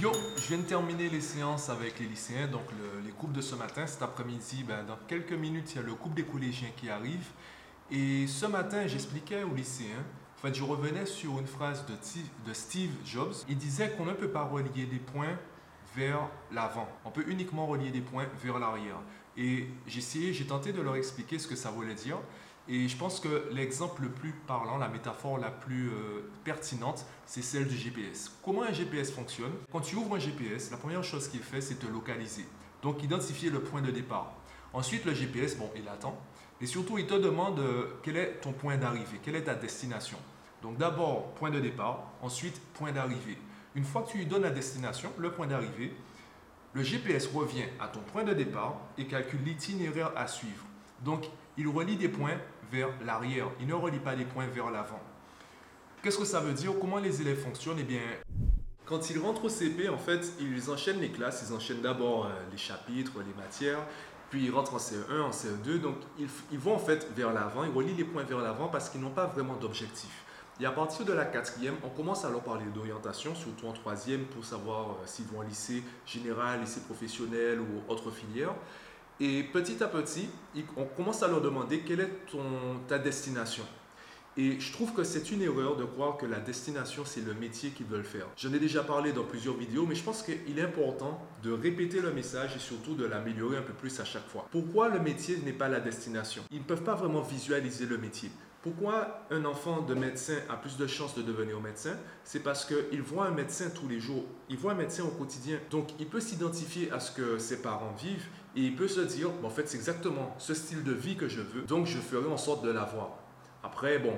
Yo, je viens de terminer les séances avec les lycéens, donc les groupes de ce matin. Cet après-midi, ben, dans quelques minutes, il y a le groupe des collégiens qui arrive. Et ce matin, j'expliquais aux lycéens, en fait, je revenais sur une phrase de, de Steve Jobs. Il disait qu'on ne peut pas relier des points vers l'avant. On peut uniquement relier des points vers l'arrière. Et j'ai essayé, j'ai tenté de leur expliquer ce que ça voulait dire. Et je pense que l'exemple le plus parlant, la métaphore la plus euh, pertinente, c'est celle du GPS. Comment un GPS fonctionne? Quand tu ouvres un GPS, la première chose qui est faite, c'est te localiser. Donc identifier le point de départ. Ensuite, le GPS, bon, il attend. Et surtout, il te demande euh, quel est ton point d'arrivée, quelle est ta destination? Donc d'abord, point de départ, ensuite, point d'arrivée. Une fois que tu lui donnes la destination, le point d'arrivée, le GPS revient à ton point de départ et calcule l'itinéraire à suivre. Donc, il relie des points vers l'arrière. Il ne relie pas les points vers l'avant. Qu'est-ce que ça veut dire? Comment les élèves fonctionnent? Eh bien, quand ils rentrent au CP, en fait, ils enchaînent les classes. Ils enchaînent d'abord euh, les chapitres, les matières, puis ils rentrent en CE1, en CE2. Donc, ils, vont en fait vers l'avant. Ils relient les points vers l'avant parce qu'ils n'ont pas vraiment d'objectif. Et à partir de la quatrième, on commence à leur parler d'orientation, surtout en troisième, pour savoir euh, s'ils vont en lycée général, lycée professionnel ou autre filière. Et petit à petit, on commence à leur demander quelle est ta destination. Et je trouve que c'est une erreur de croire que la destination, c'est le métier qu'ils veulent faire. J'en ai déjà parlé dans plusieurs vidéos, mais je pense qu'il est important de répéter le message et surtout de l'améliorer un peu plus à chaque fois. Pourquoi le métier n'est pas la destination? Ils ne peuvent pas vraiment visualiser le métier. Pourquoi un enfant de médecin a plus de chances de devenir médecin? C'est parce qu'il voit un médecin tous les jours, il voit un médecin au quotidien. Donc il peut s'identifier à ce que ses parents vivent et il peut se dire, en fait c'est exactement ce style de vie que je veux, donc je ferai en sorte de l'avoir. Après, bon,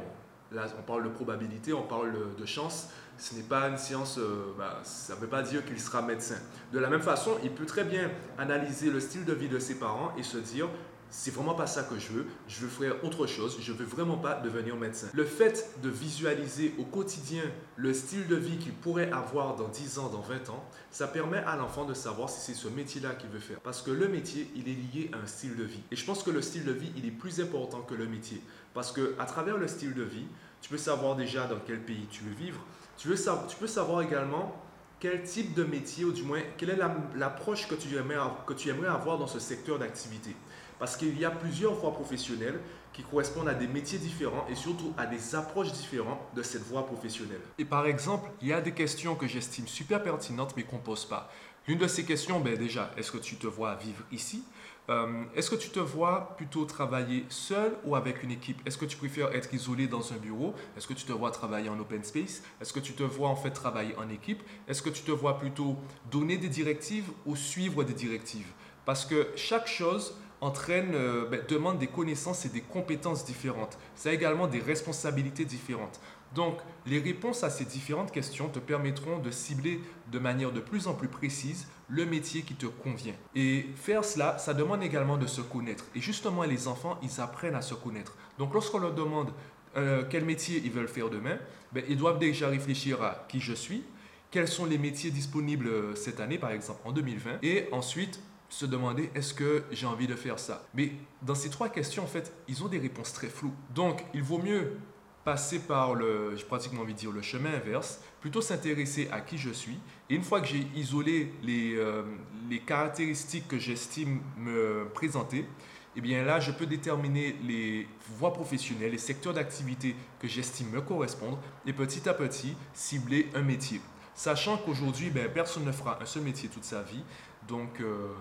là on parle de probabilité, on parle de chance, ce n'est pas une science, euh, bah, ça ne veut pas dire qu'il sera médecin. De la même façon, il peut très bien analyser le style de vie de ses parents et se dire, c'est vraiment pas ça que je veux, je veux faire autre chose, je veux vraiment pas devenir médecin. Le fait de visualiser au quotidien le style de vie qu'il pourrait avoir dans 10 ans, dans 20 ans, ça permet à l'enfant de savoir si c'est ce métier-là qu'il veut faire. Parce que le métier, il est lié à un style de vie. Et je pense que le style de vie, il est plus important que le métier. Parce que à travers le style de vie, tu peux savoir déjà dans quel pays tu veux vivre, tu, veux tu peux savoir également quel type de métier, ou du moins, quelle est l'approche que, que tu aimerais avoir dans ce secteur d'activité. Parce qu'il y a plusieurs voies professionnelles qui correspondent à des métiers différents et surtout à des approches différentes de cette voie professionnelle. Et par exemple, il y a des questions que j'estime super pertinentes mais qu'on ne pose pas. L'une de ces questions, ben déjà, est-ce que tu te vois vivre ici? Euh, Est-ce que tu te vois plutôt travailler seul ou avec une équipe? Est-ce que tu préfères être isolé dans un bureau? Est-ce que tu te vois travailler en open space? Est-ce que tu te vois en fait travailler en équipe? Est-ce que tu te vois plutôt donner des directives ou suivre des directives? Parce que chaque chose entraîne, euh, ben, demande des connaissances et des compétences différentes. Ça a également des responsabilités différentes. Donc, les réponses à ces différentes questions te permettront de cibler de manière de plus en plus précise le métier qui te convient. Et faire cela, ça demande également de se connaître. Et justement, les enfants, ils apprennent à se connaître. Donc, lorsqu'on leur demande euh, quel métier ils veulent faire demain, ben, ils doivent déjà réfléchir à qui je suis, quels sont les métiers disponibles euh, cette année, par exemple en 2020, et ensuite se demander est-ce que j'ai envie de faire ça? Mais dans ces trois questions, en fait, ils ont des réponses très floues. Donc, il vaut mieux passer par le, j'ai pratiquement envie de dire, le chemin inverse, plutôt s'intéresser à qui je suis. Et une fois que j'ai isolé les, euh, les caractéristiques que j'estime me présenter, eh bien là, je peux déterminer les voies professionnelles, les secteurs d'activité que j'estime me correspondre et petit à petit cibler un métier. Sachant qu'aujourd'hui, ben, personne ne fera un seul métier toute sa vie. Donc, euh,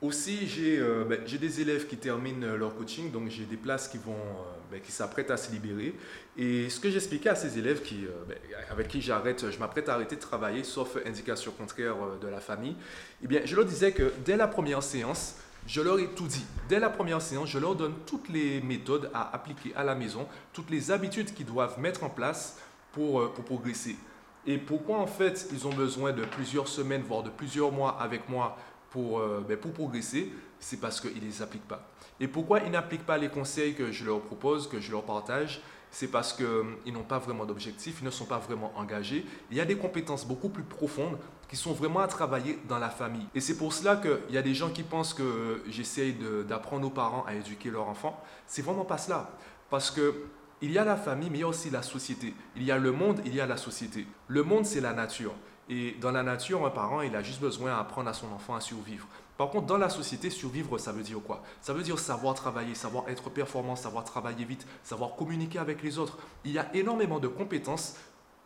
Aussi, euh, ben, j'ai des élèves qui terminent leur coaching, donc j'ai des places qui, vont, euh, ben, qui s'apprêtent à se libérer. Et ce que j'expliquais à ces élèves qui, avec qui j'arrête, je m'apprête à arrêter de travailler, sauf indication contraire de la famille, eh bien, je leur disais que dès la première séance, je leur ai tout dit. Dès la première séance, je leur donne toutes les méthodes à appliquer à la maison, toutes les habitudes qu'ils doivent mettre en place pour, pour progresser. Et pourquoi en fait ils ont besoin de plusieurs semaines, voire de plusieurs mois avec moi pour, euh, ben, pour progresser, c'est parce qu'ils ne les appliquent pas. Et pourquoi ils n'appliquent pas les conseils que je leur propose, que je leur partage? C'est parce qu'ils hum, n'ont pas vraiment d'objectif, ils ne sont pas vraiment engagés. Il y a des compétences beaucoup plus profondes qui sont vraiment à travailler dans la famille. Et c'est pour cela qu'il y a des gens qui pensent que j'essaye d'apprendre aux parents à éduquer leurs enfants. C'est vraiment pas cela. Parce que il y a la famille, mais il y a aussi la société. Il y a le monde, il y a la société. Le monde, c'est la nature. Et dans la nature, un parent, il a juste besoin d'apprendre à son enfant à survivre. Par contre, dans la société, survivre, ça veut dire quoi? Ça veut dire savoir travailler, savoir être performant, savoir travailler vite, savoir communiquer avec les autres. Il y a énormément de compétences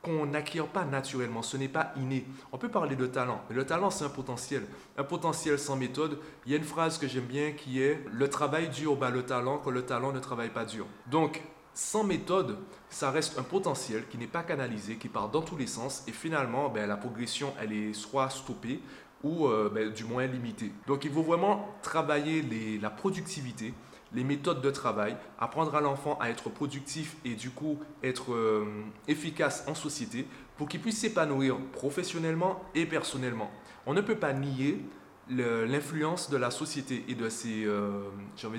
qu'on n'acquiert pas naturellement, ce n'est pas inné. On peut parler de talent, mais le talent c'est un potentiel. Un potentiel sans méthode, il y a une phrase que j'aime bien qui est le travail dur bat le talent quand le talent ne travaille pas dur. Donc, sans méthode, ça reste un potentiel qui n'est pas canalisé, qui part dans tous les sens et finalement, ben, la progression, elle est soit stoppée ou euh, ben, du moins limitée. Donc, il faut vraiment travailler la productivité, les méthodes de travail, apprendre à l'enfant à être productif et du coup être euh, efficace en société pour qu'il puisse s'épanouir professionnellement et personnellement. On ne peut pas nier l'influence de la société et de ses, euh,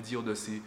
dire, de ses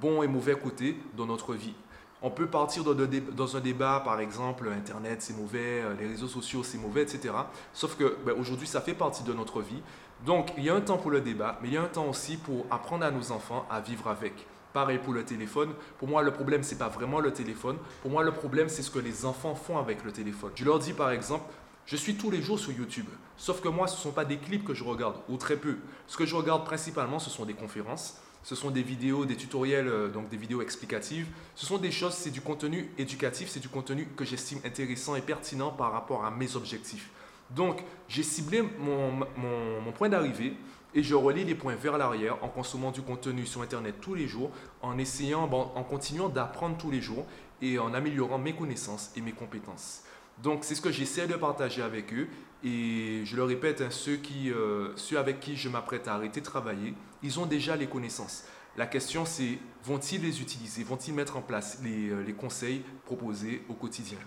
bons et mauvais côtés dans notre vie. On peut partir dans, un débat, par exemple, Internet c'est mauvais, euh, les réseaux sociaux c'est mauvais, etc. Sauf que ben, aujourd'hui ça fait partie de notre vie. Donc, il y a un temps pour le débat, mais il y a un temps aussi pour apprendre à nos enfants à vivre avec. Pareil pour le téléphone. Pour moi, le problème, ce n'est pas vraiment le téléphone. Pour moi, le problème, c'est ce que les enfants font avec le téléphone. Je leur dis, par exemple, je suis tous les jours sur YouTube. Sauf que moi, ce ne sont pas des clips que je regarde, ou très peu. Ce que je regarde principalement, ce sont des conférences, ce sont des vidéos, des tutoriels, euh, donc des vidéos explicatives. Ce sont des choses, c'est du contenu éducatif, c'est du contenu que j'estime intéressant et pertinent par rapport à mes objectifs. Donc, j'ai ciblé mon, point d'arrivée et je relie les points vers l'arrière en consommant du contenu sur Internet tous les jours, en essayant, en continuant d'apprendre tous les jours et en améliorant mes connaissances et mes compétences. Donc, c'est ce que j'essaie de partager avec eux. Et je le répète, hein, ceux, qui, euh, avec qui je m'apprête à arrêter de travailler, ils ont déjà les connaissances. La question, c'est vont-ils les utiliser? Vont-ils mettre en place les, euh, conseils proposés au quotidien?